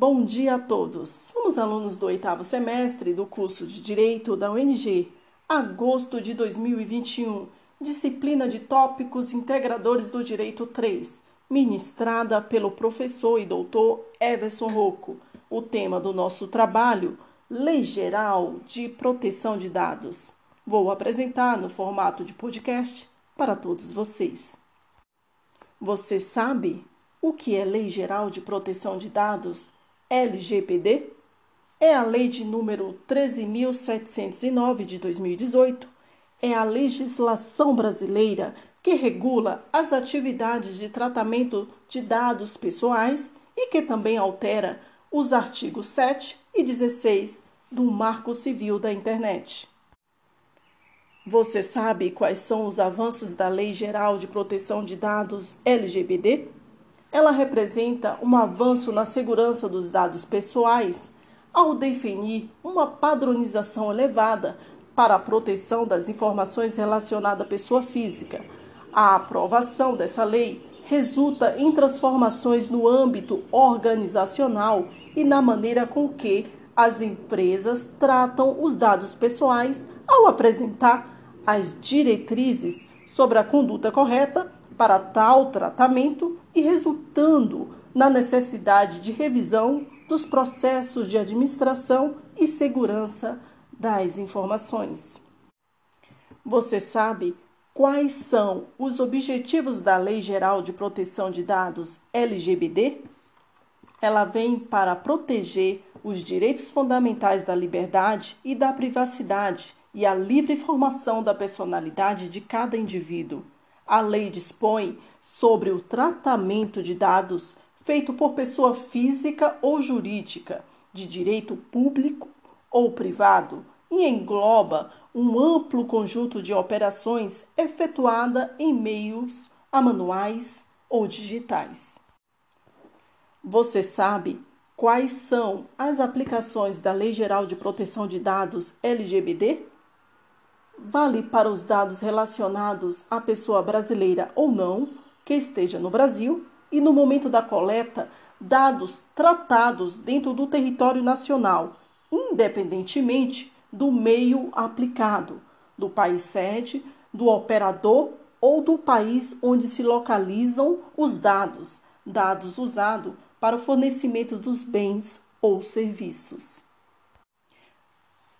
Bom dia a todos. Somos alunos do oitavo semestre do curso de Direito da UNG, agosto de 2021, disciplina de tópicos integradores do Direito 3, ministrada pelo professor e doutor Everson Rocco. O tema do nosso trabalho, Lei Geral de Proteção de Dados. Vou apresentar no formato de podcast para todos vocês. Você sabe o que é Lei Geral de Proteção de Dados, LGPD? É a lei de número 13.709 de 2018. É a legislação brasileira que regula as atividades de tratamento de dados pessoais e que também altera os artigos 7 e 16 do Marco Civil da Internet. Você sabe quais são os avanços da Lei Geral de Proteção de Dados LGPD? Ela representa um avanço na segurança dos dados pessoais ao definir uma padronização elevada para a proteção das informações relacionadas à pessoa física. A aprovação dessa lei resulta em transformações no âmbito organizacional e na maneira com que as empresas tratam os dados pessoais ao apresentar as diretrizes sobre a conduta correta para tal tratamento e resultando na necessidade de revisão dos processos de administração e segurança das informações. Você sabe quais são os objetivos da Lei Geral de Proteção de Dados LGBD? Ela vem para proteger os direitos fundamentais da liberdade e da privacidade e a livre formação da personalidade de cada indivíduo. A lei dispõe sobre o tratamento de dados feito por pessoa física ou jurídica, de direito público ou privado, e engloba um amplo conjunto de operações efetuada em meios a manuais ou digitais. Você sabe quais são as aplicações da Lei Geral de Proteção de Dados LGBD? Vale para os dados relacionados à pessoa brasileira ou não que esteja no Brasil e, no momento da coleta, dados tratados dentro do território nacional, independentemente do meio aplicado, do país sede, do operador ou do país onde se localizam os dados, dados usados para o fornecimento dos bens ou serviços.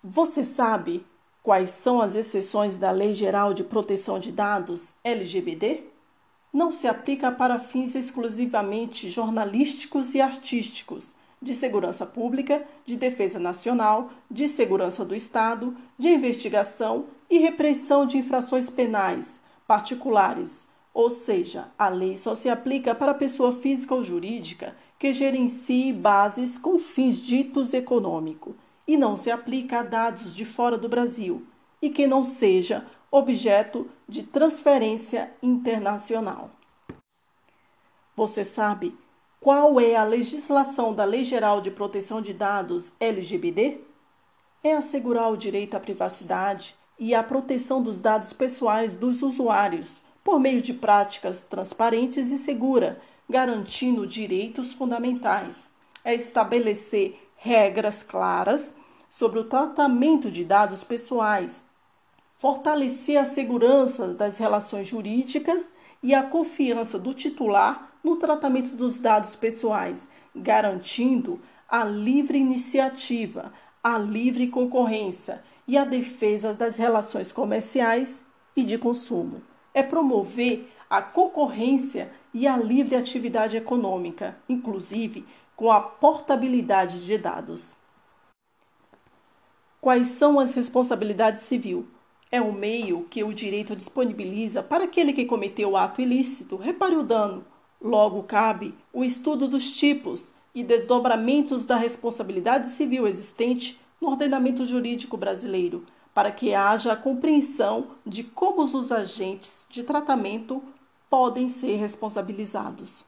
Você sabe quais são as exceções da Lei Geral de Proteção de Dados LGBD? Não se aplica para fins exclusivamente jornalísticos e artísticos, de segurança pública, de defesa nacional, de segurança do Estado, de investigação e repressão de infrações penais particulares, ou seja, a lei só se aplica para pessoa física ou jurídica que gerencie bases com fins ditos econômico e não se aplica a dados de fora do Brasil e que não seja objeto de transferência internacional. Você sabe qual é a legislação da Lei Geral de Proteção de Dados LGBD? É assegurar o direito à privacidade e à proteção dos dados pessoais dos usuários por meio de práticas transparentes e seguras garantindo direitos fundamentais. É estabelecer regras claras sobre o tratamento de dados pessoais, fortalecer a segurança das relações jurídicas e a confiança do titular no tratamento dos dados pessoais, garantindo a livre iniciativa, a livre concorrência e a defesa das relações comerciais e de consumo. É promover a concorrência e a livre atividade econômica, inclusive com a portabilidade de dados. Quais são as responsabilidades civil? É um meio que o direito disponibiliza para aquele que cometeu o ato ilícito repare o dano. Logo, cabe o estudo dos tipos e desdobramentos da responsabilidade civil existente no ordenamento jurídico brasileiro, para que haja a compreensão de como os agentes de tratamento podem ser responsabilizados.